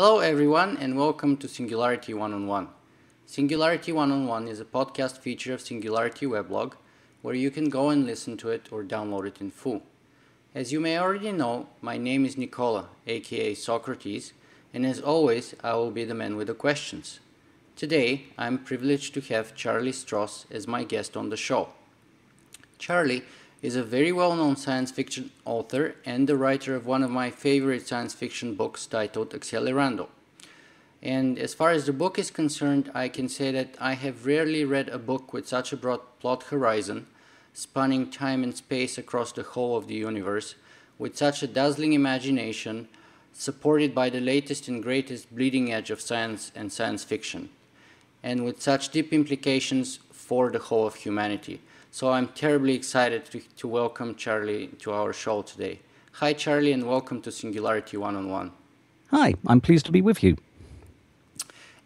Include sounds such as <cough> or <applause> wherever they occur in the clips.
Hello, everyone, and welcome to Singularity One on One. Singularity One on One is a podcast feature of Singularity Weblog where you can go and listen to it or download it in full. As you may already know, my name is Nicola, aka Socrates, and as always, I will be the man with the questions. Today, I am privileged to have Charlie Stross as my guest on the show. Charlie is a very well known science fiction author and the writer of one of my favorite science fiction books titled Accelerando. And as far as the book is concerned, I can say that I have rarely read a book with such a broad plot horizon, spanning time and space across the whole of the universe, with such a dazzling imagination, supported by the latest and greatest bleeding edge of science and science fiction, and with such deep implications for the whole of humanity. So I'm terribly excited to, to welcome Charlie to our show today. Hi, Charlie, and welcome to Singularity One on One. Hi, I'm pleased to be with you.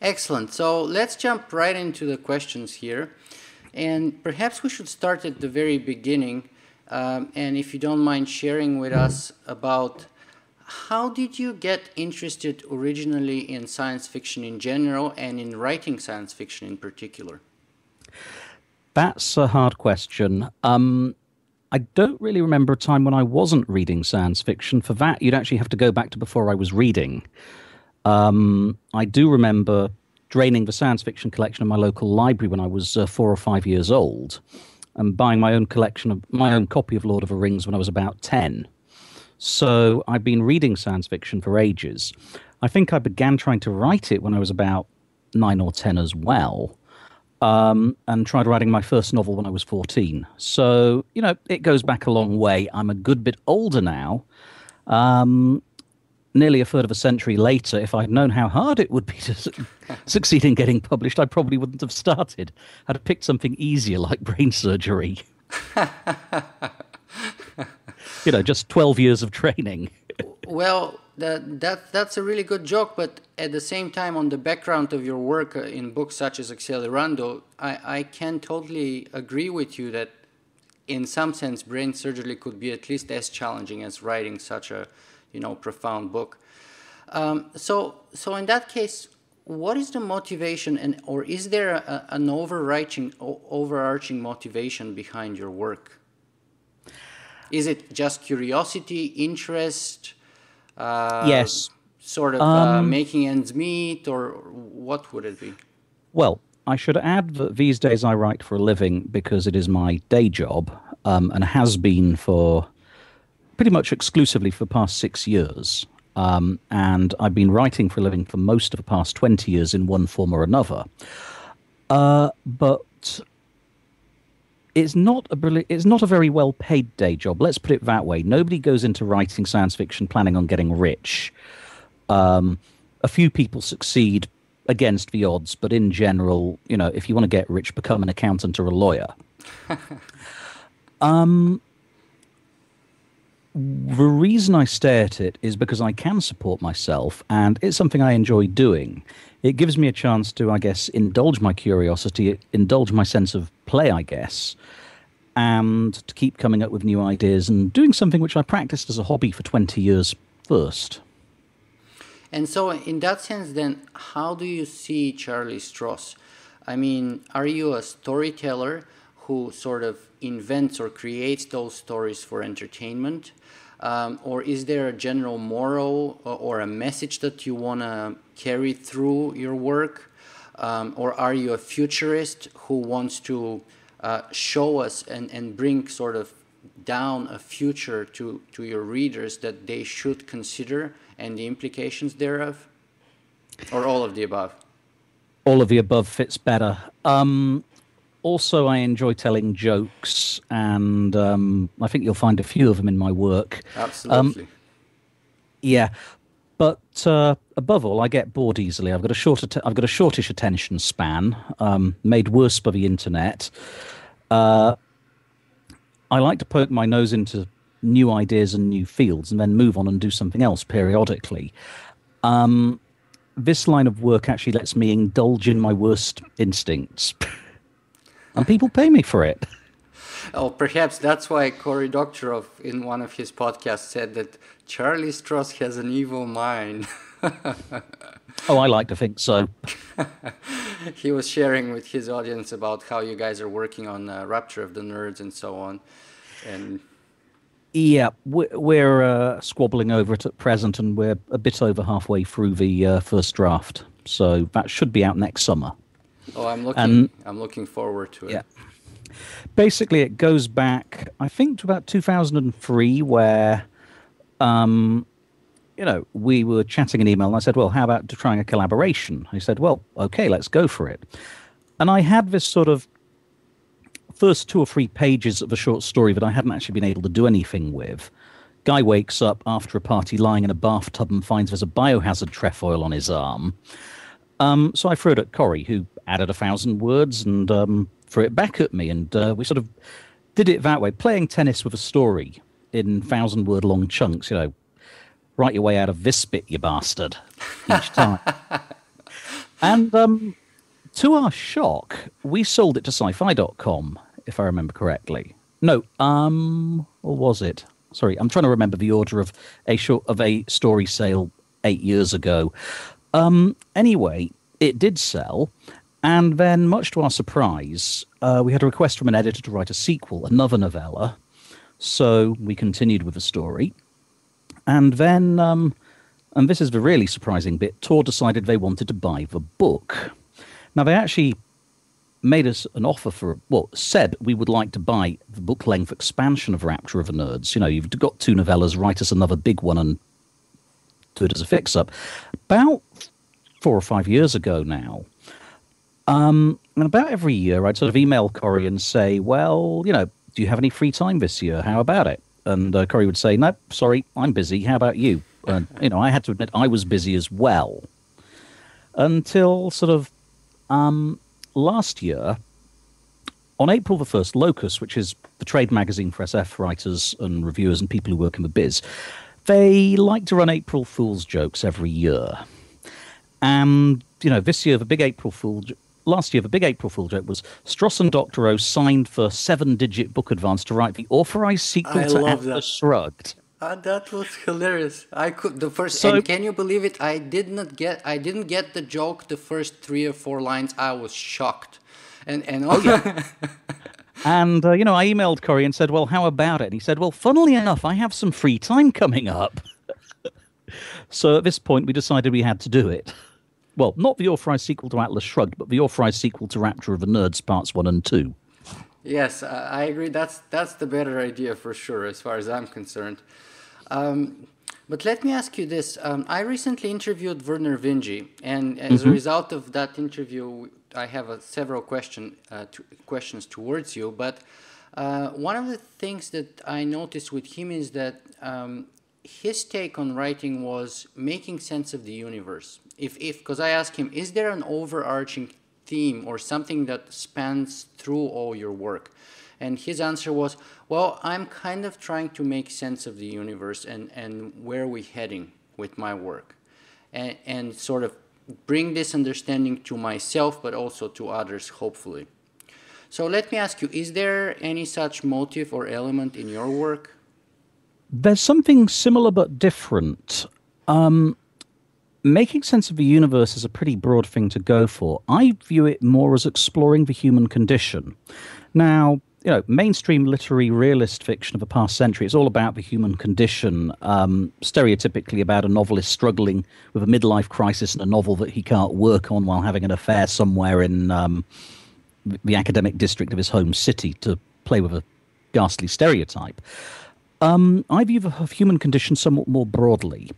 Excellent. So let's jump right into the questions here. And perhaps we should start at the very beginning. Um, and if you don't mind sharing with us about how did you get interested originally in science fiction in general and in writing science fiction in particular? That's a hard question. Um, I don't really remember a time when I wasn't reading science fiction. For that, you'd actually have to go back to before I was reading. Um, I do remember draining the science fiction collection in my local library when I was uh, four or five years old, and buying my own collection of my own copy of Lord of the Rings when I was about ten. So I've been reading science fiction for ages. I think I began trying to write it when I was about nine or ten as well. Um, and tried writing my first novel when I was 14. So, you know, it goes back a long way. I'm a good bit older now. Um, nearly a third of a century later, if I'd known how hard it would be to su- <laughs> succeed in getting published, I probably wouldn't have started. I'd have picked something easier like brain surgery. <laughs> you know, just 12 years of training. well, that, that, that's a really good joke, but at the same time, on the background of your work uh, in books such as Accelerando, I, I can totally agree with you that in some sense, brain surgery could be at least as challenging as writing such a you know profound book. Um, so so in that case, what is the motivation, and or is there a, an overarching overarching motivation behind your work? Is it just curiosity, interest? Uh, yes. Sort of uh, um, making ends meet, or what would it be? Well, I should add that these days I write for a living because it is my day job um, and has been for pretty much exclusively for the past six years. Um, and I've been writing for a living for most of the past 20 years in one form or another. Uh, but it's not a brilliant, it's not a very well paid day job. Let's put it that way. Nobody goes into writing science fiction planning on getting rich. Um, a few people succeed against the odds, but in general, you know, if you want to get rich, become an accountant or a lawyer. <laughs> um, the reason I stay at it is because I can support myself, and it's something I enjoy doing. It gives me a chance to, I guess, indulge my curiosity, indulge my sense of play, I guess, and to keep coming up with new ideas and doing something which I practiced as a hobby for 20 years first. And so, in that sense, then, how do you see Charlie Stross? I mean, are you a storyteller who sort of invents or creates those stories for entertainment? Um, or is there a general moral or a message that you want to carry through your work? Um, or are you a futurist who wants to uh, show us and, and bring sort of down a future to, to your readers that they should consider and the implications thereof? Or all of the above? All of the above fits better. Um, also, I enjoy telling jokes, and um, I think you'll find a few of them in my work. Absolutely. Um, yeah, but uh, above all, I get bored easily. I've got a short, att- I've got a shortish attention span, um, made worse by the internet. Uh, I like to poke my nose into new ideas and new fields, and then move on and do something else periodically. Um, this line of work actually lets me indulge in my worst instincts. <laughs> and people pay me for it. <laughs> Oh, perhaps that's why Cory Doctorow, in one of his podcasts, said that Charlie Stross has an evil mind. <laughs> oh, I like to think so. <laughs> he was sharing with his audience about how you guys are working on uh, Rapture of the Nerds and so on, and yeah, we're uh, squabbling over it at present, and we're a bit over halfway through the uh, first draft. So that should be out next summer. Oh, I'm looking. And, I'm looking forward to it. Yeah. Basically, it goes back, I think, to about 2003, where, um, you know, we were chatting in email, and I said, "Well, how about trying a collaboration?" He said, "Well, okay, let's go for it." And I had this sort of first two or three pages of a short story that I hadn't actually been able to do anything with. Guy wakes up after a party lying in a bathtub and finds there's a biohazard trefoil on his arm. Um, so I threw it at Cory, who added a thousand words and um, threw it back at me. And uh, we sort of did it that way, playing tennis with a story in thousand word long chunks, you know, write your way out of this bit, you bastard, each time. <laughs> and um, to our shock, we sold it to sci fi.com if I remember correctly. No, um, or was it? Sorry, I'm trying to remember the order of a short of a story sale eight years ago. Um, anyway, it did sell, and then, much to our surprise, uh, we had a request from an editor to write a sequel, another novella. So we continued with the story, and then, um, and this is the really surprising bit. Tor decided they wanted to buy the book. Now they actually made us an offer for, well, said we would like to buy the book length expansion of Rapture of the Nerds. You know, you've got two novellas, write us another big one and do it as a fix up. About four or five years ago now, um, and about every year, I'd sort of email Cory and say, well, you know, do you have any free time this year? How about it? And uh, Cory would say, no, sorry, I'm busy. How about you? And, you know, I had to admit I was busy as well until sort of um, last year, on April the 1st, Locus, which is the trade magazine for SF writers and reviewers and people who work in the biz, they like to run April Fool's jokes every year. And, you know, this year, of the big April Fool, last year, the big April Fool joke was Stross and Doctorow signed for seven digit book advance to write the authorized sequel I to Atlas that. Shrugged. Uh, that was hilarious. I could the first so, and can you believe it? I did not get I didn't get the joke the first three or four lines. I was shocked, and and oh, yeah. <laughs> and uh, you know I emailed Cory and said, well, how about it? And he said, well, funnily enough, I have some free time coming up. <laughs> so at this point, we decided we had to do it. Well, not the authorized sequel to Atlas Shrugged, but the authorized sequel to Rapture of the Nerds Parts One and Two. Yes, I agree. That's that's the better idea for sure, as far as I'm concerned. Um, but let me ask you this. Um, I recently interviewed Vernor Vinge, and as mm-hmm. a result of that interview, I have a, several question, uh, questions towards you. But uh, one of the things that I noticed with him is that um, his take on writing was making sense of the universe. If, if, because I asked him, is there an overarching theme or something that spans through all your work? And his answer was, well, I'm kind of trying to make sense of the universe and, and where we're heading with my work. And, and sort of bring this understanding to myself, but also to others, hopefully. So let me ask you, is there any such motive or element in your work? There's something similar but different. Um, making sense of the universe is a pretty broad thing to go for. I view it more as exploring the human condition. Now, you know, mainstream literary realist fiction of the past century. It's all about the human condition, um, stereotypically about a novelist struggling with a midlife crisis and a novel that he can't work on while having an affair somewhere in um, the academic district of his home city, to play with a ghastly stereotype. Um, I view the human condition somewhat more broadly.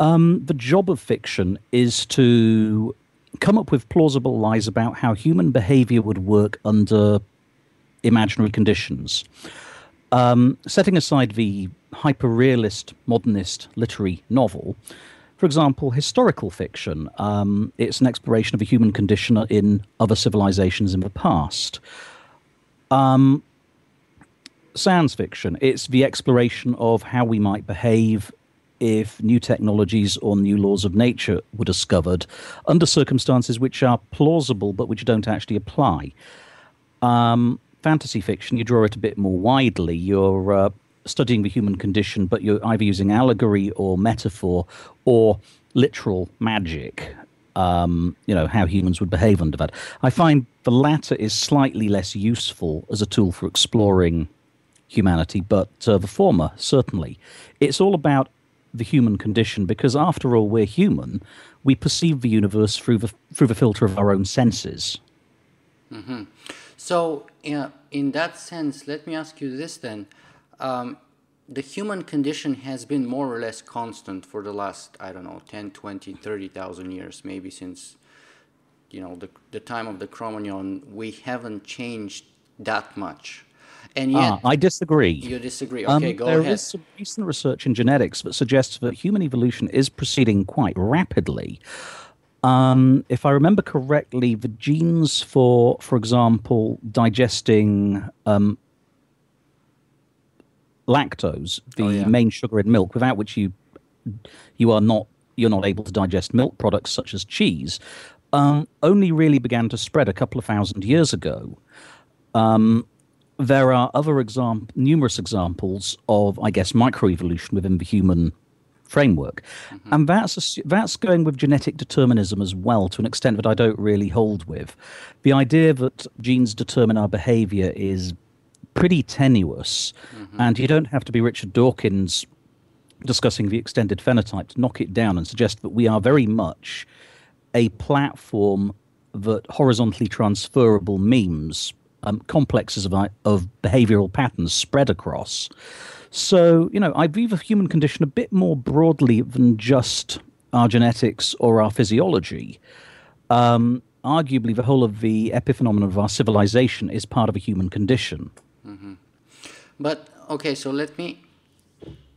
Um, the job of fiction is to come up with plausible lies about how human behavior would work under imaginary conditions. Um, setting aside the hyper realist, modernist literary novel, for example, historical fiction, um, it's an exploration of a human condition in other civilizations in the past. Um, science fiction, it's the exploration of how we might behave if new technologies or new laws of nature were discovered under circumstances which are plausible but which don't actually apply. Um, fantasy fiction, you draw it a bit more widely. You're uh, studying the human condition, but you're either using allegory or metaphor or literal magic. Um, you know how humans would behave under that. I find the latter is slightly less useful as a tool for exploring humanity, but uh, the former certainly. It's all about the human condition because, after all, we're human. We perceive the universe through the through the filter of our own senses. Mm-hmm. So, in, in that sense, let me ask you this then. Um, the human condition has been more or less constant for the last, I don't know, 10, 20, 30,000 years, maybe since, you know, the, the time of the Cro-Magnon. We haven't changed that much. And yet, ah, I disagree. You disagree. Okay, um, go there ahead. There is some recent research in genetics that suggests that human evolution is proceeding quite rapidly. Um, if I remember correctly, the genes for, for example, digesting um, lactose, the oh, yeah. main sugar in milk, without which you you are not you're not able to digest milk products such as cheese, um, only really began to spread a couple of thousand years ago. Um, there are other exam- numerous examples of, I guess, microevolution within the human framework, mm-hmm. and that's that's going with genetic determinism as well to an extent that I don't really hold with. The idea that genes determine our behavior is pretty tenuous, mm-hmm. and you don't have to be Richard Dawkins discussing the extended phenotype to knock it down and suggest that we are very much a platform that horizontally transferable memes um, complexes of, of behavioral patterns spread across. So, you know, I view the human condition a bit more broadly than just our genetics or our physiology. Um, arguably, the whole of the epiphenomenon of our civilization is part of a human condition. Mm-hmm. But, okay, so let me.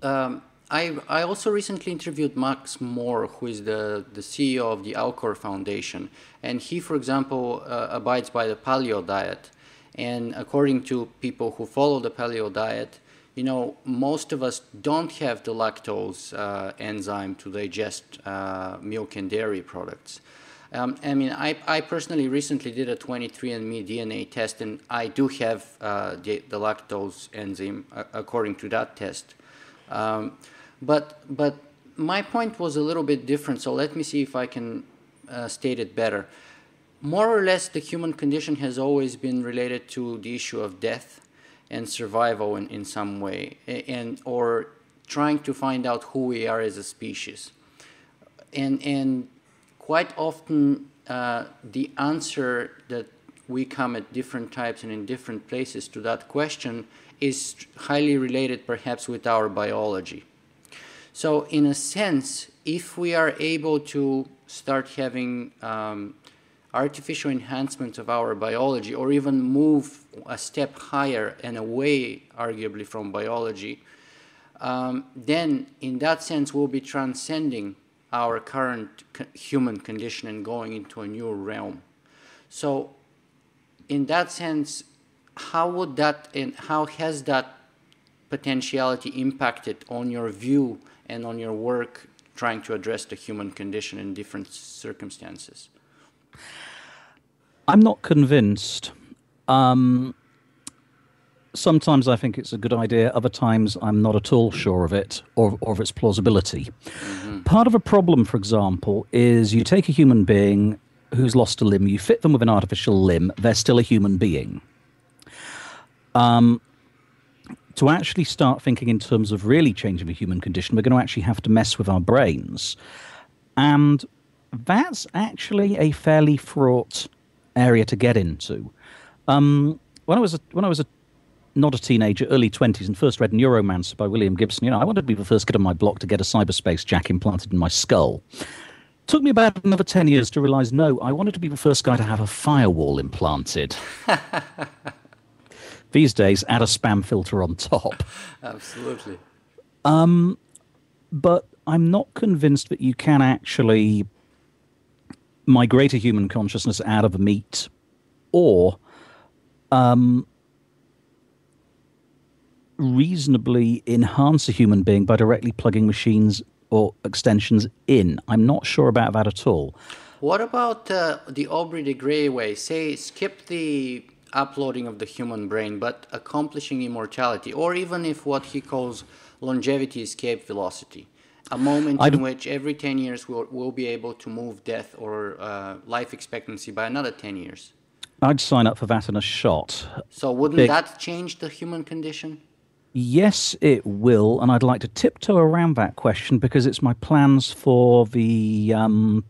Um, I, I also recently interviewed Max More, who is the, the CEO of the Alcor Foundation. And he, for example, uh, abides by the paleo diet. And according to people who follow the paleo diet, you know, most of us don't have the lactose uh, enzyme to digest uh, milk and dairy products. Um, I mean, I, I personally recently did a 23andMe DNA test, and I do have uh, the, the, lactose enzyme uh, according to that test. Um, but but my point was a little bit different, so let me see if I can uh, state it better more or less the human condition has always been related to the issue of death and survival in, in some way and or trying to find out who we are as a species. And and quite often uh, the answer that we come at different types and in different places to that question is highly related perhaps with our biology. So in a sense if we are able to start having um, artificial enhancement of our biology or even move a step higher and away, arguably, from biology, um, then in that sense we'll be transcending our current human condition and going into a new realm. So, in that sense, how would that and how has that potentiality impacted on your view and on your work trying to address the human condition in different circumstances? I'm not convinced. Um, sometimes I think it's a good idea. Other times I'm not at all sure of it or, or of its plausibility. Mm-hmm. Part of a problem, for example, is you take a human being who's lost a limb, you fit them with an artificial limb, they're still a human being. Um, to actually start thinking in terms of really changing the human condition, we're going to actually have to mess with our brains. And that's actually a fairly fraught area to get into. Um, when I was a, when I was a not a teenager, early twenties, and first read Neuromancer by William Gibson, you know, I wanted to be the first kid on my block to get a cyberspace jack implanted in my skull. Took me about another ten years to realize, no, I wanted to be the first guy to have a firewall implanted. <laughs> These days, add a spam filter on top. Absolutely. Um, but I'm not convinced that you can actually migrate a human consciousness out of meat or um, reasonably enhance a human being by directly plugging machines or extensions in. I'm not sure about that at all. What about uh, the Aubrey de Grey way? Say, skip the uploading of the human brain, but accomplishing immortality, or even if what he calls longevity escape velocity, a moment I'd... in which every 10 years we'll, we'll be able to move death or uh, life expectancy by another 10 years. I'd sign up for that in a shot. So, wouldn't Big... that change the human condition? Yes, it will, and I'd like to tiptoe around that question because it's my plans for the um,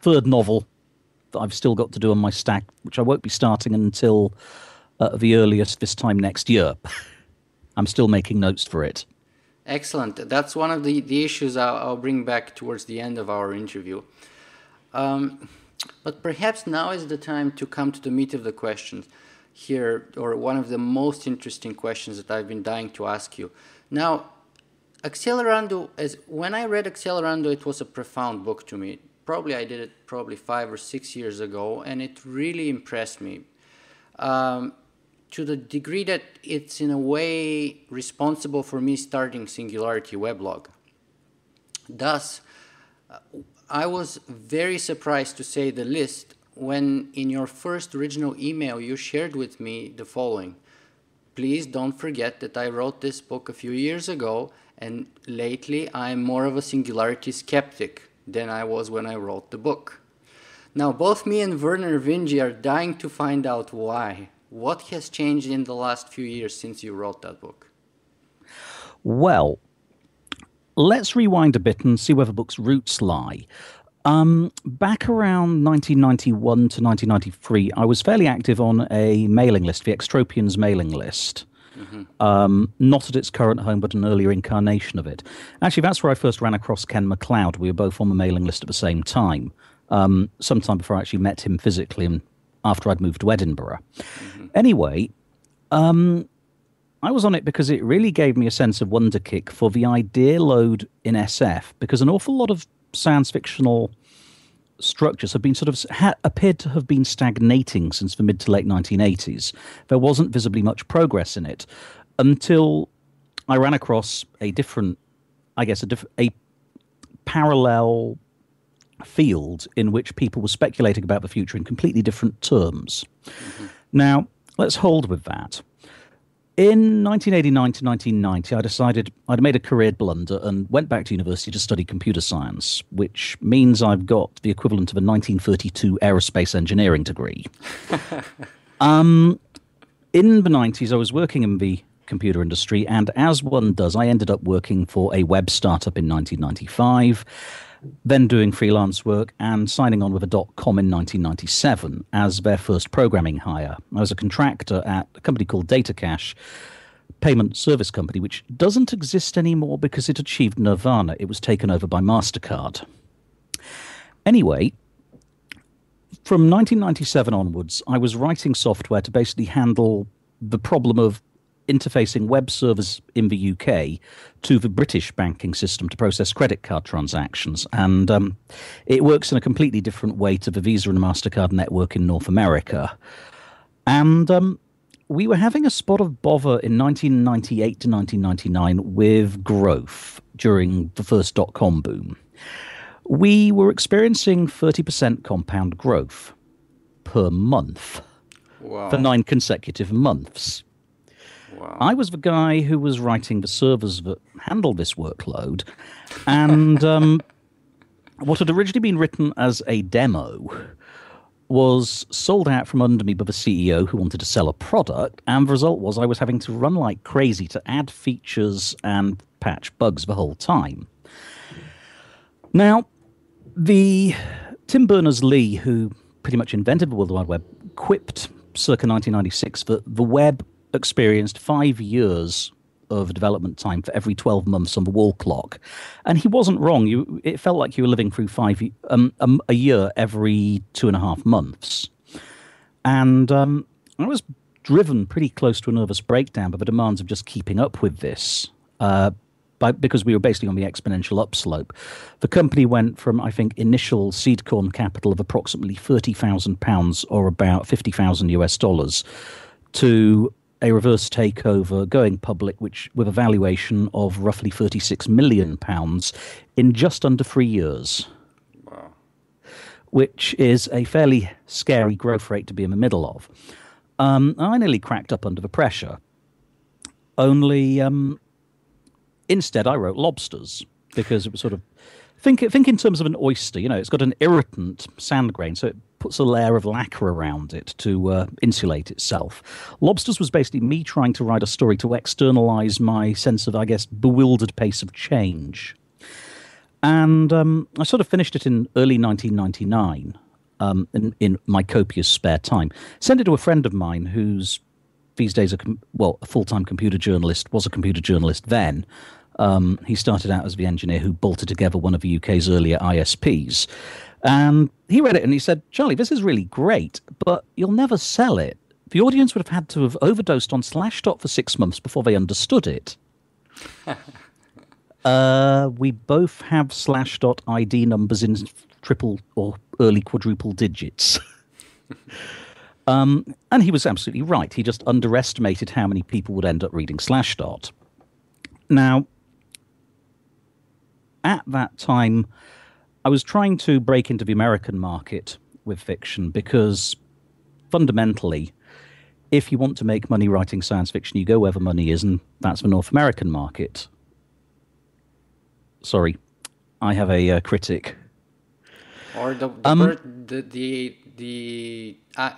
third novel that I've still got to do on my stack, which I won't be starting until uh, the earliest this time next year. <laughs> I'm still making notes for it. Excellent. That's one of the, the issues I'll, I'll bring back towards the end of our interview. Um, but perhaps now is the time to come to the meat of the questions here, or one of the most interesting questions that I've been dying to ask you. Now, Accelerando, as when I read Accelerando, it was a profound book to me. Probably I did it probably five or six years ago, and it really impressed me. Um, to the degree that it's in a way responsible for me starting Singularity Weblog. Thus, uh, I was very surprised to say the least when in your first original email you shared with me the following. Please don't forget that I wrote this book a few years ago and lately I'm more of a singularity skeptic than I was when I wrote the book. Now both me and Vernor Vinge are dying to find out why. What has changed in the last few years since you wrote that book? Well, let's rewind a bit and see where the book's roots lie. Um, back around 1991 to 1993, I was fairly active on a mailing list, the Extropians mailing list. Mm-hmm. Um, not at its current home, but an earlier incarnation of it. Actually, that's where I first ran across Ken MacLeod. We were both on the mailing list at the same time. Um, sometime before I actually met him physically and after I'd moved to Edinburgh. Mm-hmm. Anyway, um, I was on it because it really gave me a sense of wonder kick for the idea load in SF, because an awful lot of science fictional structures have been sort of ha- appeared to have been stagnating since the mid to late 1980s. There wasn't visibly much progress in it until I ran across a different, I guess, a, diff- a parallel field in which people were speculating about the future in completely different terms. Mm-hmm. Now, let's hold with that. In 1989 to 1990, I decided I'd made a career blunder and went back to university to study computer science, which means I've got the equivalent of a 1932 aerospace engineering degree. <laughs> um, in the 90s, I was working in the computer industry, and as one does, I ended up working for a web startup in 1995 then doing freelance work and signing on with a dot com in 1997 as their first programming hire. I was a contractor at a company called DataCash, payment service company, which doesn't exist anymore because it achieved nirvana. It was taken over by MasterCard. Anyway, from 1997 onwards, I was writing software to basically handle the problem of interfacing web servers in the UK to the British banking system to process credit card transactions. And um, it works in a completely different way to the Visa and MasterCard network in North America. And um, we were having a spot of bother in 1998 to 1999 with growth during the first dot com boom. We were experiencing 30% compound growth per month wow. for nine consecutive months. Wow. I was the guy who was writing the servers that handled this workload, and <laughs> um, what had originally been written as a demo was sold out from under me by the CEO who wanted to sell a product, and the result was I was having to run like crazy to add features and patch bugs the whole time. Now, the Tim Berners Lee, who pretty much invented the World Wide Web, quipped circa 1996 that the web experienced five years of development time for every 12 months on the wall clock. And he wasn't wrong. You, it felt like you were living through five um, um, a year every two and a half months. And um, I was driven pretty close to a nervous breakdown by the demands of just keeping up with this. Uh, by, because we were basically on the exponential upslope. The company went from, I think, initial seed corn capital of approximately £30,000 or about 50,000 US dollars to a reverse takeover going public, which with a valuation of roughly 36 million pounds in just under three years. Wow. Which is a fairly scary growth rate to be in the middle of. Um, I nearly cracked up under the pressure. Only um, instead, I wrote lobsters because it was sort of think think in terms of an oyster. You know, it's got an irritant sand grain, so it puts a layer of lacquer around it to uh, insulate itself. Lobsters was basically me trying to write a story to externalize my sense of, I guess, bewildered pace of change. And um, I sort of finished it in early 1999 um, in, in, my copious spare time. Sent it to a friend of mine who's these days a com- well a full time computer journalist was a computer journalist then. Um, he started out as the engineer who bolted together one of the UK's earlier ISPs. And he read it and he said, Charlie, this is really great, but you'll never sell it. The audience would have had to have overdosed on Slashdot for six months before they understood it. <laughs> uh, we both have Slashdot ID numbers in triple or early quadruple digits. <laughs> um, and he was absolutely right. He just underestimated how many people would end up reading Slashdot. Now, at that time, I was trying to break into the American market with fiction because fundamentally, if you want to make money writing science fiction, you go where the money is, and that's the North American market. Sorry, I have a uh, critic. Or the the um, the the, the uh,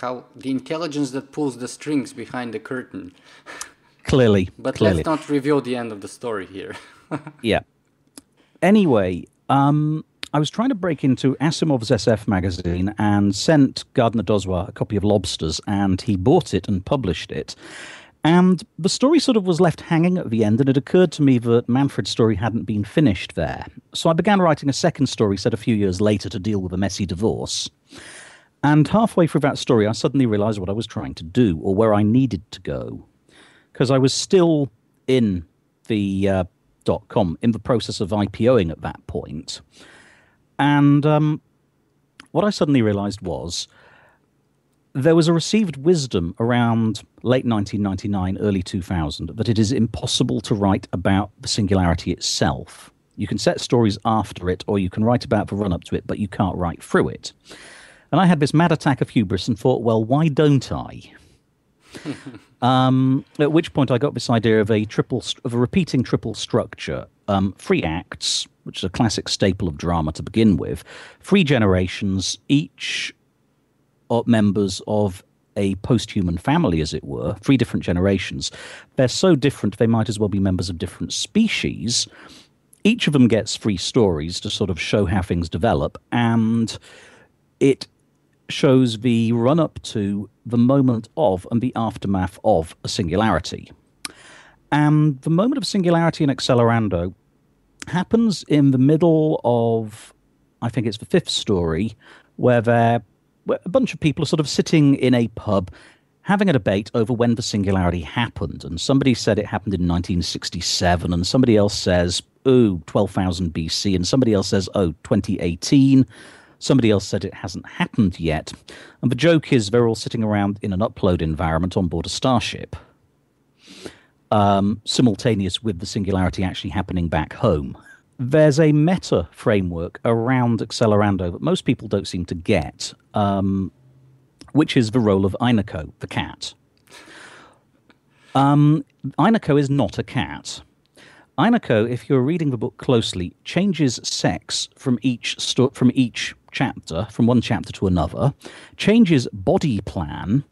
how the intelligence that pulls the strings behind the curtain. <laughs> Clearly, but clearly. let's not reveal the end of the story here. <laughs> yeah. Anyway, um, I was trying to break into Asimov's SF magazine and sent Gardner Dozois a copy of Lobsters, and he bought it and published it. And the story sort of was left hanging at the end, and it occurred to me that Manfred's story hadn't been finished there. So I began writing a second story set a few years later to deal with a messy divorce. And halfway through that story, I suddenly realized what I was trying to do, or where I needed to go. Because I was still in the uh, dot com, in the process of IPOing at that point. And um, what I suddenly realized was there was a received wisdom around late 1999, early 2000 that it is impossible to write about the singularity itself. You can set stories after it, or you can write about the run up to it, but you can't write through it. And I had this mad attack of hubris and thought, well, why don't I? <laughs> um, at which point I got this idea of a triple of a repeating triple structure, um, three acts, which is a classic staple of drama to begin with, three generations, each are members of a post-human family, as it were, three different generations. They're so different they might as well be members of different species. Each of them gets three stories to sort of show how things develop, and it shows the run up to the moment of and the aftermath of a singularity. And the moment of singularity in Accelerando happens in the middle of, I think it's the fifth story, where where a bunch of people are sort of sitting in a pub having a debate over when the singularity happened. And somebody said it happened in 1967, and somebody else says, oh, 12,000 BC, and somebody else says, oh, 2018. Somebody else said it hasn't happened yet. And the joke is they're all sitting around in an upload environment on board a starship, um, simultaneous with the singularity actually happening back home. There's a meta framework around Accelerando that most people don't seem to get, um, which is the role of Aineko, the cat. Um, Aineko is not a cat. Aineko, if you're reading the book closely, changes sex from each sto- from each chapter, from one chapter to another, changes body plan,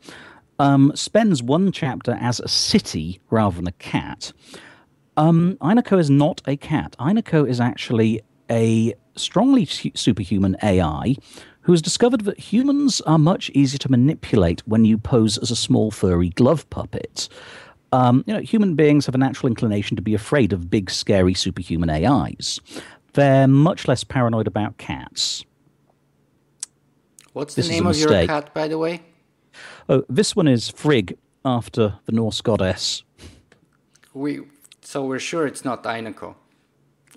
um, spends one chapter as a city rather than a cat. Um, Aineko is not a cat. Aineko is actually a strongly superhuman AI who has discovered that humans are much easier to manipulate when you pose as a small furry glove puppet. Um, you know, human beings have a natural inclination to be afraid of big, scary superhuman AIs. They're much less paranoid about cats. What's the this name of your cat, by the way? Oh, this one is Frigg, after the Norse goddess. We so we're sure it's not.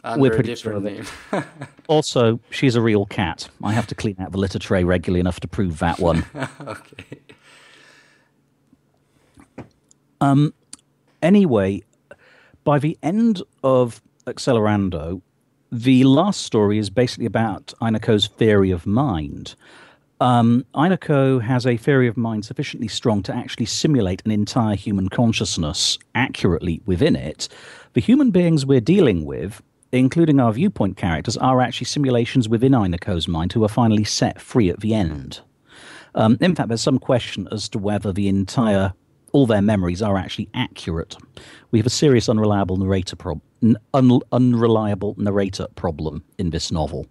Under we're pretty sure name. <laughs> also, she's a real cat. I have to clean out the litter tray regularly enough to prove that one. <laughs> okay. Um. Anyway, by the end of Accelerando, the last story is basically about Aineko's theory of mind um, Aineko has a theory of mind sufficiently strong to actually simulate an entire human consciousness accurately within it. The human beings we're dealing with, including our viewpoint characters, are actually simulations within Aineko's mind who are finally set free at the end. Um, in fact, there's some question as to whether the entire all their memories are actually accurate. We have a serious unreliable narrator problem, un- unreliable narrator problem in this novel,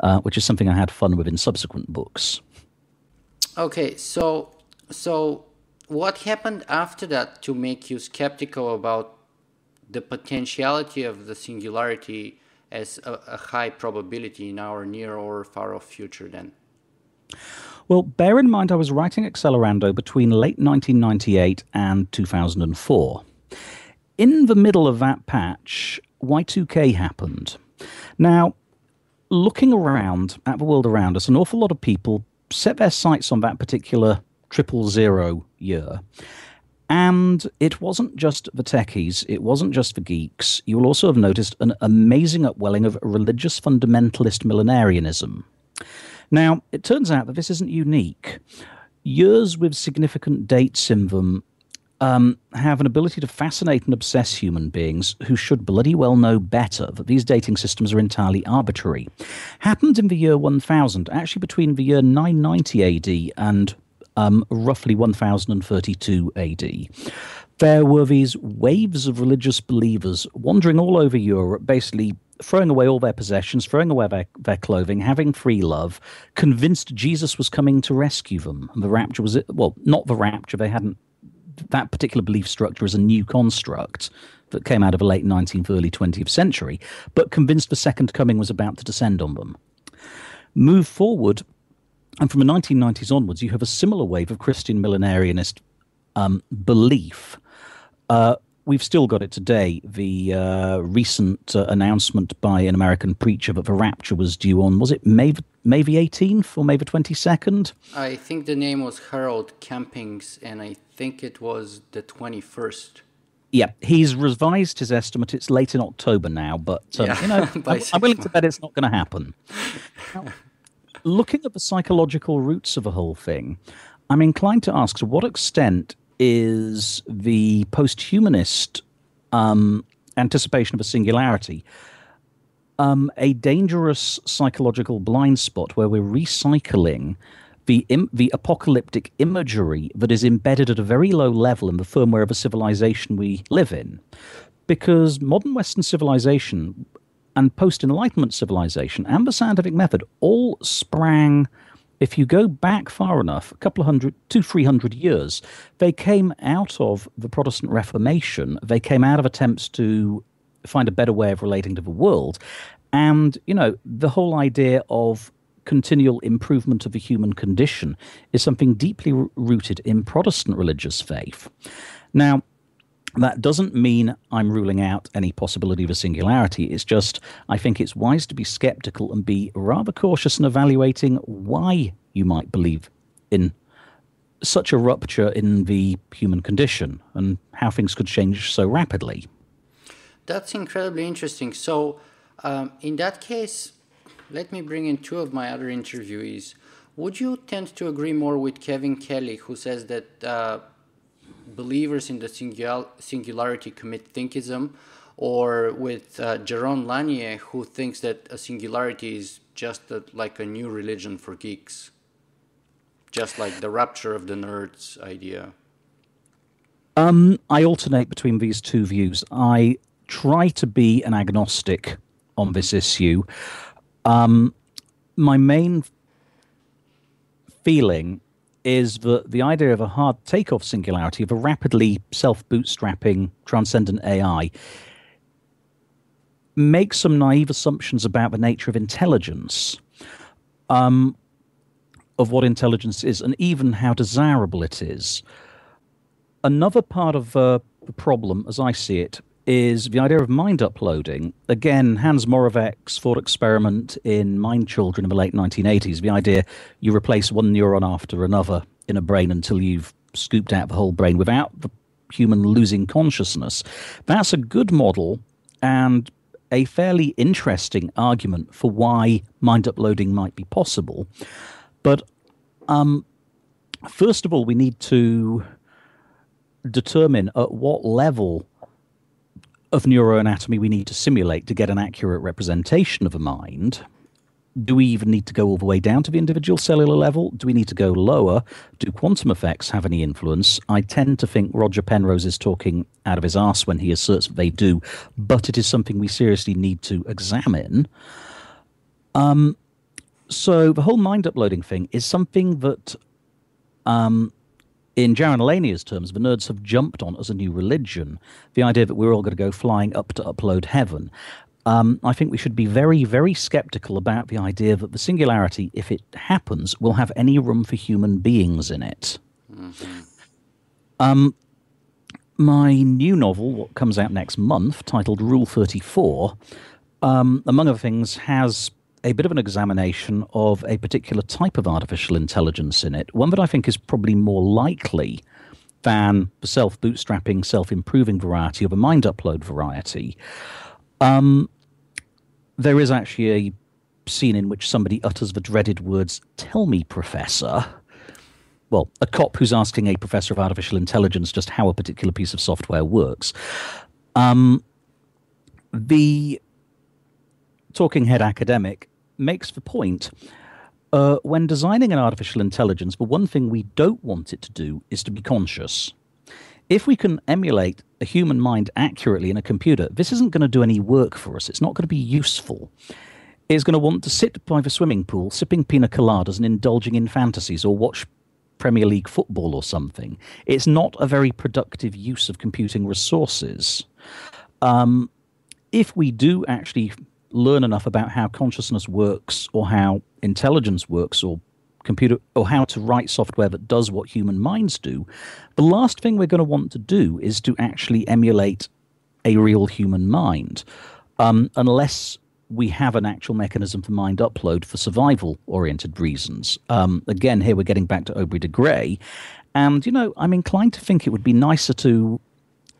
uh, which is something I had fun with in subsequent books. Okay, so so what happened after that to make you skeptical about the potentiality of the singularity as a, a high probability in our near or far off future then? Well, bear in mind I was writing Accelerando between late 1998 and 2004. In the middle of that patch, Y2K happened. Now, looking around at the world around us, an awful lot of people set their sights on that particular triple zero year. And it wasn't just the techies, it wasn't just the geeks. You will also have noticed an amazing upwelling of religious fundamentalist millenarianism. Now, it turns out that this isn't unique. Years with significant dates in them um, have an ability to fascinate and obsess human beings who should bloody well know better that these dating systems are entirely arbitrary. Happened in the year 1000, actually between the year 990 AD and um, roughly 1032 AD. There were these waves of religious believers wandering all over Europe, basically throwing away all their possessions, throwing away their, their clothing, having free love, convinced Jesus was coming to rescue them. And the rapture was, it, well, not the rapture, they hadn't, that particular belief structure is a new construct that came out of the late 19th, early 20th century, but convinced the second coming was about to descend on them. Move forward, and from the 1990s onwards, you have a similar wave of Christian millenarianist um, belief. Uh, we've still got it today. The uh, recent uh, announcement by an American preacher that the rapture was due on, was it May, May the 18th or May the 22nd? I think the name was Harold Campings, and I think it was the 21st. Yeah, he's revised his estimate. It's late in October now, but um, yeah, you know, <laughs> I'm, I'm, willing to bet it's not going to happen. Now, looking at the psychological roots of the whole thing, I'm inclined to ask to what extent is the post-humanist um, anticipation of a singularity um, a dangerous psychological blind spot where we're recycling the Im- the apocalyptic imagery that is embedded at a very low level in the firmware of a civilization we live in, because modern Western civilization and post Enlightenment civilization and the scientific method all sprang if you go back far enough, a couple of hundred, two, three hundred years, they came out of the Protestant Reformation. They came out of attempts to find a better way of relating to the world. And, you know, the whole idea of continual improvement of the human condition is something deeply rooted in Protestant religious faith. Now, that doesn't mean I'm ruling out any possibility of a singularity. It's just I think it's wise to be skeptical and be rather cautious in evaluating why you might believe in such a rupture in the human condition and how things could change so rapidly. That's incredibly interesting. So, um, in that case, let me bring in two of my other interviewees. Would you tend to agree more with Kevin Kelly, who says that uh, believers in the singul- singularity commit thinkism, or with uh, Jaron Lanier, who thinks that a singularity is just a, like a new religion for geeks, just like the rapture of the nerds idea. Um, I alternate between these two views. I try to be an agnostic on this issue. Um, my main feeling is that the idea of a hard takeoff singularity, of a rapidly self bootstrapping transcendent AI, makes some naive assumptions about the nature of intelligence, um, of what intelligence is, and even how desirable it is. Another part of uh, the problem, as I see it, is the idea of mind uploading. Again, Hans Moravec's thought experiment in Mind Children in the late 1980s. The idea you replace one neuron after another in a brain until you've scooped out the whole brain without the human losing consciousness. That's a good model and a fairly interesting argument for why mind uploading might be possible. But Um, first of all, we need to determine at what level of neuroanatomy we need to simulate to get an accurate representation of a mind. Do we even need to go all the way down to the individual cellular level? Do we need to go lower? Do quantum effects have any influence? I tend to think Roger Penrose is talking out of his arse when he asserts that they do, but it is something we seriously need to examine. Um, so the whole mind uploading thing is something that um, in Jaron Lanier's terms, the nerds have jumped on as a new religion. The idea that we're all going to go flying up to upload heaven. Um, I think we should be very, very skeptical about the idea that the singularity, if it happens, will have any room for human beings in it. Mm-hmm. Um, my new novel, what comes out next month, titled Rule 34, um, among other things, has a bit of an examination of a particular type of artificial intelligence in it, one that I think is probably more likely than the self bootstrapping, self improving variety of a mind upload variety. Um, there is actually a scene in which somebody utters the dreaded words, Tell me, Professor. Well, a cop who's asking a professor of artificial intelligence just how a particular piece of software works. Um, the talking head academic makes the point uh, when designing an artificial intelligence, the one thing we don't want it to do is to be conscious. If we can emulate a human mind accurately in a computer, this isn't going to do any work for us. It's not going to be useful. It's going to want to sit by the swimming pool, sipping pina coladas and indulging in fantasies or watch Premier League football or something. It's not a very productive use of computing resources. Um, if we do actually learn enough about how consciousness works or how intelligence works or computer or how to write software that does what human minds do, the last thing we're going to want to do is to actually emulate a real human mind, um, unless we have an actual mechanism for mind upload for survival oriented reasons. Um, again, here we're getting back to Aubrey de Grey. And, you know, I'm inclined to think it would be nicer to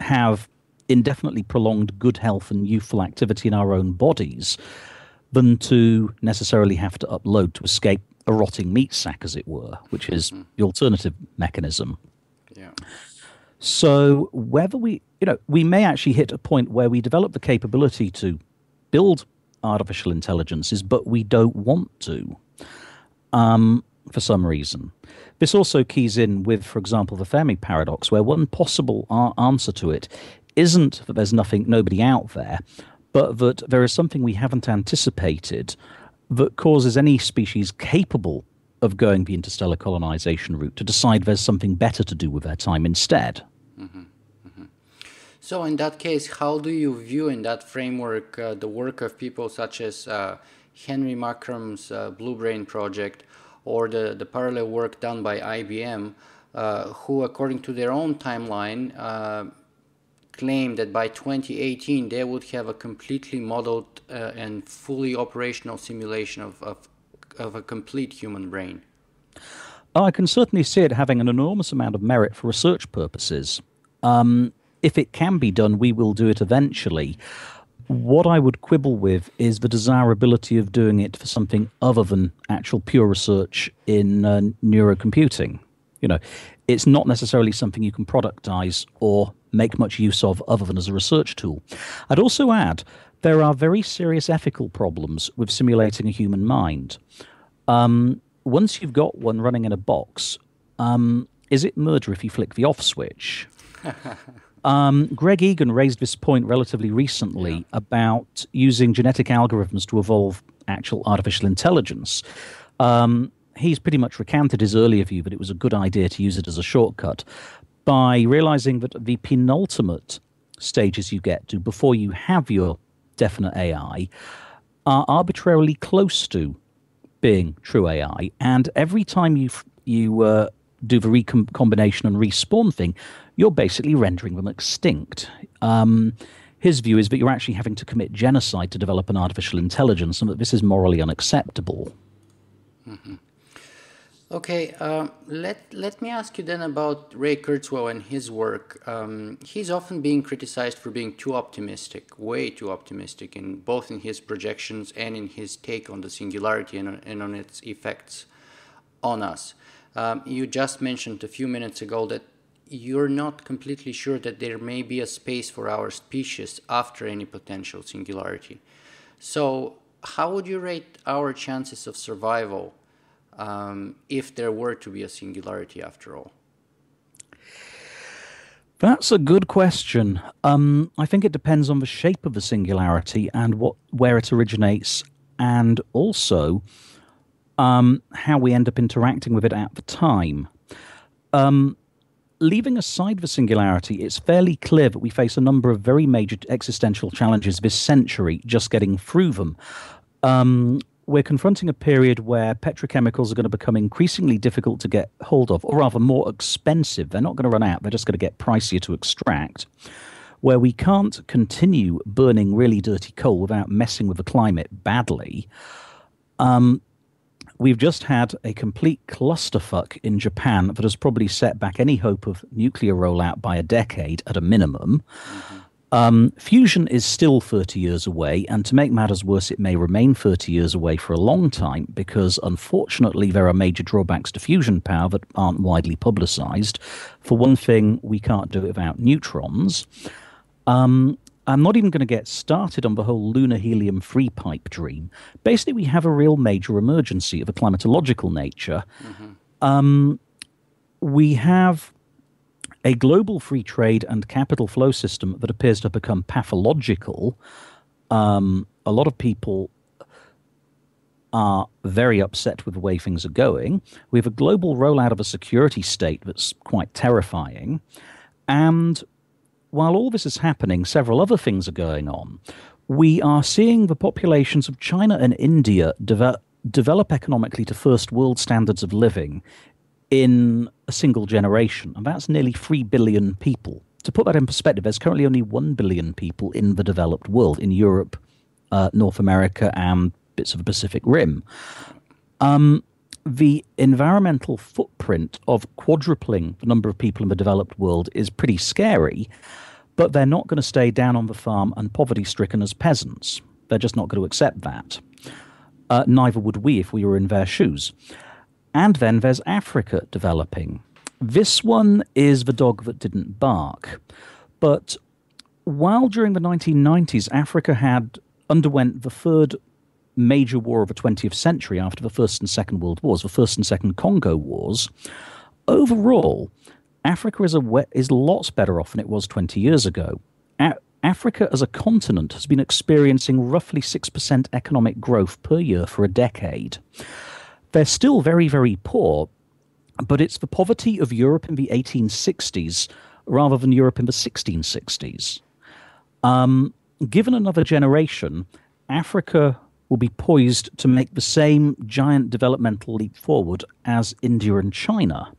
have indefinitely prolonged good health and youthful activity in our own bodies than to necessarily have to upload to escape a rotting meat sack, as it were, which is mm-hmm. the alternative mechanism. Yeah. So whether we, you know, we may actually hit a point where we develop the capability to build artificial intelligences, but we don't want to, um, for some reason. This also keys in with, for example, the Fermi paradox, where one possible answer to it isn't that there's nothing, nobody out there, but that there is something we haven't anticipated that causes any species capable of going the interstellar colonization route to decide there's something better to do with their time instead. So, in that case, how do you view in that framework uh, the work of people such as uh, Henry Markram's uh, Blue Brain project or the, the parallel work done by IBM, uh, who, according to their own timeline, uh, claim that by 2018 they would have a completely modeled uh, and fully operational simulation of, of, of a complete human brain? I can certainly see it having an enormous amount of merit for research purposes. Um, if it can be done, we will do it eventually. What I would quibble with is the desirability of doing it for something other than actual pure research in uh, neurocomputing. You know, it's not necessarily something you can productize or make much use of other than as a research tool. I'd also add there are very serious ethical problems with simulating a human mind. Um, once you've got one running in a box, um, is it murder if you flick the off switch? <laughs> um, Greg Egan raised this point relatively recently yeah. about using genetic algorithms to evolve actual artificial intelligence. Um, he's pretty much recanted his earlier view that it was a good idea to use it as a shortcut by realizing that the penultimate stages you get to before you have your definite AI are arbitrarily close to being true AI. And every time you you uh, do the recombination and respawn thing, you're basically rendering them extinct. Um, his view is that you're actually having to commit genocide to develop an artificial intelligence, and that this is morally unacceptable. Mm-hmm. Okay, uh, let let me ask you then about Ray Kurzweil and his work. Um, he's often being criticized for being too optimistic, way too optimistic, in both in his projections and in his take on the singularity and, and on its effects. on us. Um, you just mentioned a few minutes ago that you're not completely sure that there may be a space for our species after any potential singularity. So, how would you rate our chances of survival um, if there were to be a singularity after all? That's a good question. Um, I think it depends on the shape of the singularity and what where it originates, and also um, how we end up interacting with it at the time. Um, leaving aside the singularity, it's fairly clear that we face a number of very major existential challenges this century just getting through them. We're confronting a period where petrochemicals are going to become increasingly difficult to get hold of, or rather more expensive. They're not going to run out, they're just going to get pricier to extract. Where we can't continue burning really dirty coal without messing with the climate badly. Um, we've just had a complete clusterfuck in Japan that has probably set back any hope of nuclear rollout by a decade at a minimum. Mm-hmm. Um, fusion is still 30 years away, and to make matters worse, it may remain 30 years away for a long time because, unfortunately, there are major drawbacks to fusion power that aren't widely publicized. For one thing, we can't do it without neutrons. Um, I'm not even going to get started on the whole lunar helium-3 pipe dream. Basically, we have a real major emergency of a climatological nature. Mm-hmm. Um, we have a global free trade and capital flow system that appears to have become pathological. Um, a lot of people are very upset with the way things are going. We have a global rollout of a security state that's quite terrifying. And while all this is happening, several other things are going on. We are seeing the populations of China and India develop, develop economically to first world standards of living in a single generation, and that's nearly 3 billion people. To put that in perspective, there's currently only 1 billion people in the developed world, in Europe, uh, North America, and bits of the Pacific Rim. Um, the environmental footprint of quadrupling the number of people in the developed world is pretty scary, but they're not going to stay down on the farm and poverty stricken as peasants. They're just not going to accept that. Uh, neither would we if we were in their shoes. And then there's Africa developing. This one is the dog that didn't bark. But while during the 1990s Africa had underwent the third major war of the 20th century after the First and Second World Wars, the First and Second Congo Wars, overall, Africa is, a, is lots better off than it was 20 years ago. A- Africa as a continent has been experiencing roughly 6% economic growth per year for a decade. They're still very, very poor, but it's the poverty of Europe in the 1860s rather than Europe in the 1660s. Um, given another generation, Africa will be poised to make the same giant developmental leap forward as India and China.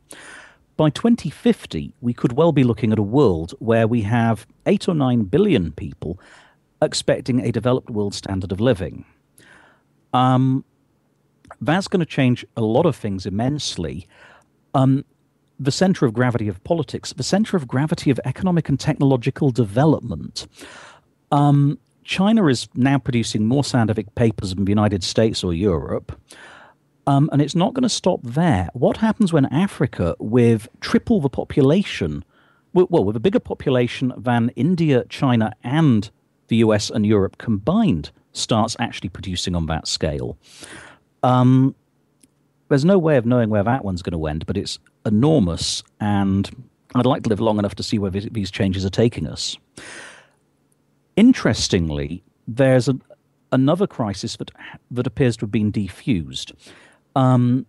By 2050, we could well be looking at a world where we have 8 or 9 billion people expecting a developed world standard of living. Um, that's going to change a lot of things immensely. Um, the center of gravity of politics, the center of gravity of economic and technological development. Um, China is now producing more scientific papers than the United States or Europe. Um, and it's not going to stop there. What happens when Africa, with triple the population, well, with a bigger population than India, China, and the US and Europe combined, starts actually producing on that scale? Um, there's no way of knowing where that one's going to end, but it's enormous, and I'd like to live long enough to see where these changes are taking us. Interestingly, there's a, another crisis that that appears to have been defused. Um,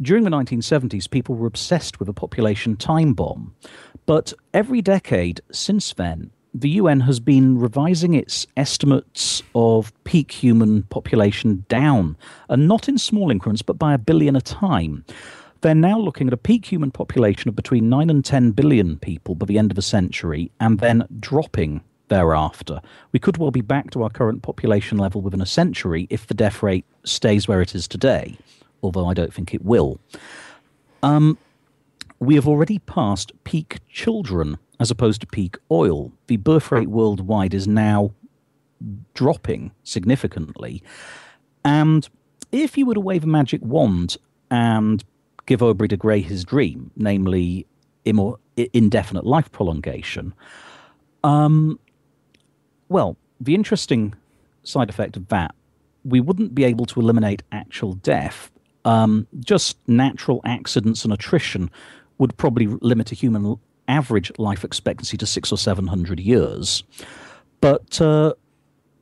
during the 1970s, people were obsessed with a population time bomb, but every decade since then, the UN has been revising its estimates of peak human population down, and not in small increments, but by a billion a time. They're now looking at a peak human population of between 9 and 10 billion people by the end of the century, and then dropping thereafter. We could well be back to our current population level within a century if the death rate stays where it is today, although I don't think it will. Um, we have already passed peak children as opposed to peak oil. The birth rate worldwide is now dropping significantly. And if you were to wave a magic wand and give Aubrey de Grey his dream, namely immor- indefinite life prolongation. Um, well, the interesting side effect of that, we wouldn't be able to eliminate actual death. Um, just natural accidents and attrition would probably limit a human average life expectancy to six or seven hundred years. But uh,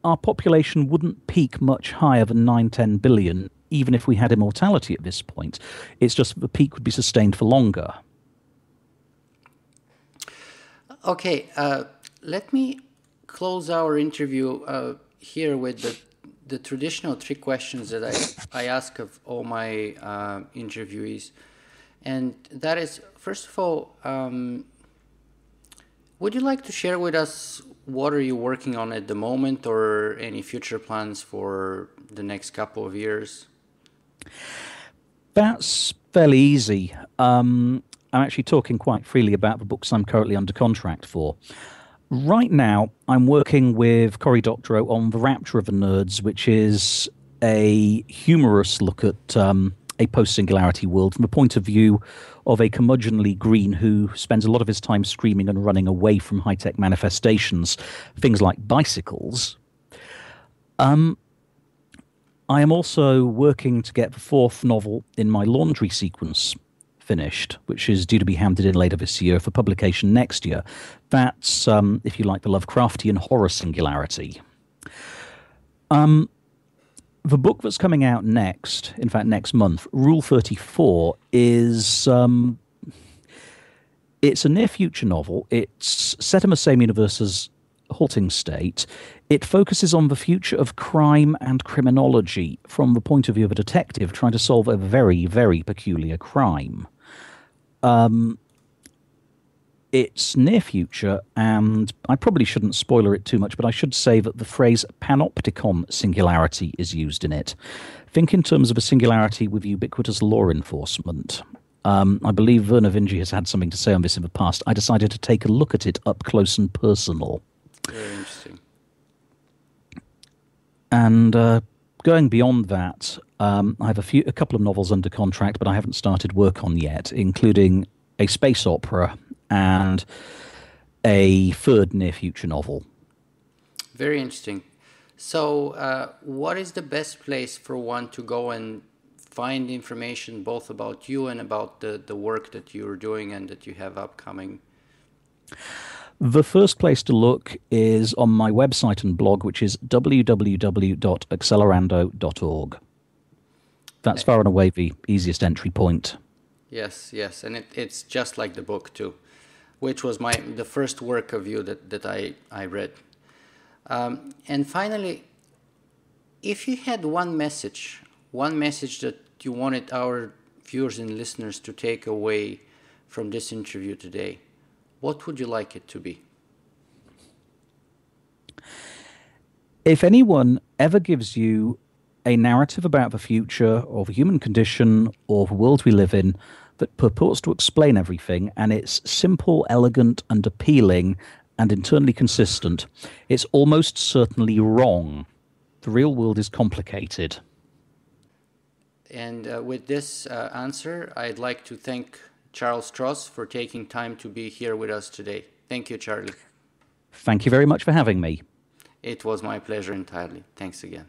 our population wouldn't peak much higher than 9, 10 billion, even if we had immortality at this point. It's just the peak would be sustained for longer. Okay, uh, let me close our interview uh, here with the, the traditional three questions that I, I ask of all my uh, interviewees. And that is, first of all, um, would you like to share with us what are you working on at the moment or any future plans for the next couple of years? That's fairly easy. Um, I'm actually talking quite freely about the books I'm currently under contract for. Right now, I'm working with Cory Doctorow on The Rapture of the Nerds, which is a humorous look at um, a post singularity world from the point of view of a curmudgeonly green who spends a lot of his time screaming and running away from high tech manifestations, things like bicycles. Um, I am also working to get the fourth novel in my laundry sequence finished, which is due to be handed in later this year for publication next year. That's, um, if you like, the Lovecraftian horror singularity. Um, the book that's coming out next, in fact, next month, Rule 34, is. Um, it's a near future novel. It's set in the same universe as Halting State. It focuses on the future of crime and criminology from the point of view of a detective trying to solve a very, very peculiar crime. Um, it's near future, and I probably shouldn't spoiler it too much, but I should say that the phrase panopticon singularity is used in it. Think in terms of a singularity with ubiquitous law enforcement. Um, I believe Vernor Vinge has had something to say on this in the past. I decided to take a look at it up close and personal. Very interesting. And uh, going beyond that, um, I have a few, a couple of novels under contract, but I haven't started work on yet, including a space opera and a third near future novel. Very interesting. So, uh, what is the best place for one to go and find information both about you and about the, the work that you're doing and that you have upcoming? The first place to look is on my website and blog, which is www.accelerando.org. That's far and away the easiest entry point. Yes, yes, and it, it's just like the book too, which was my the first work of you that, that I, I read. Um, and finally, if you had one message, one message that you wanted our viewers and listeners to take away from this interview today, what would you like it to be? If anyone ever gives you a narrative about the future or the human condition or the world we live in that purports to explain everything and it's simple, elegant, and appealing and internally consistent, it's almost certainly wrong. The real world is complicated. And uh, with this uh, answer, I'd like to thank Charles Stross for taking time to be here with us today. Thank you, Charlie. Thank you very much for having me. It was my pleasure entirely. Thanks again.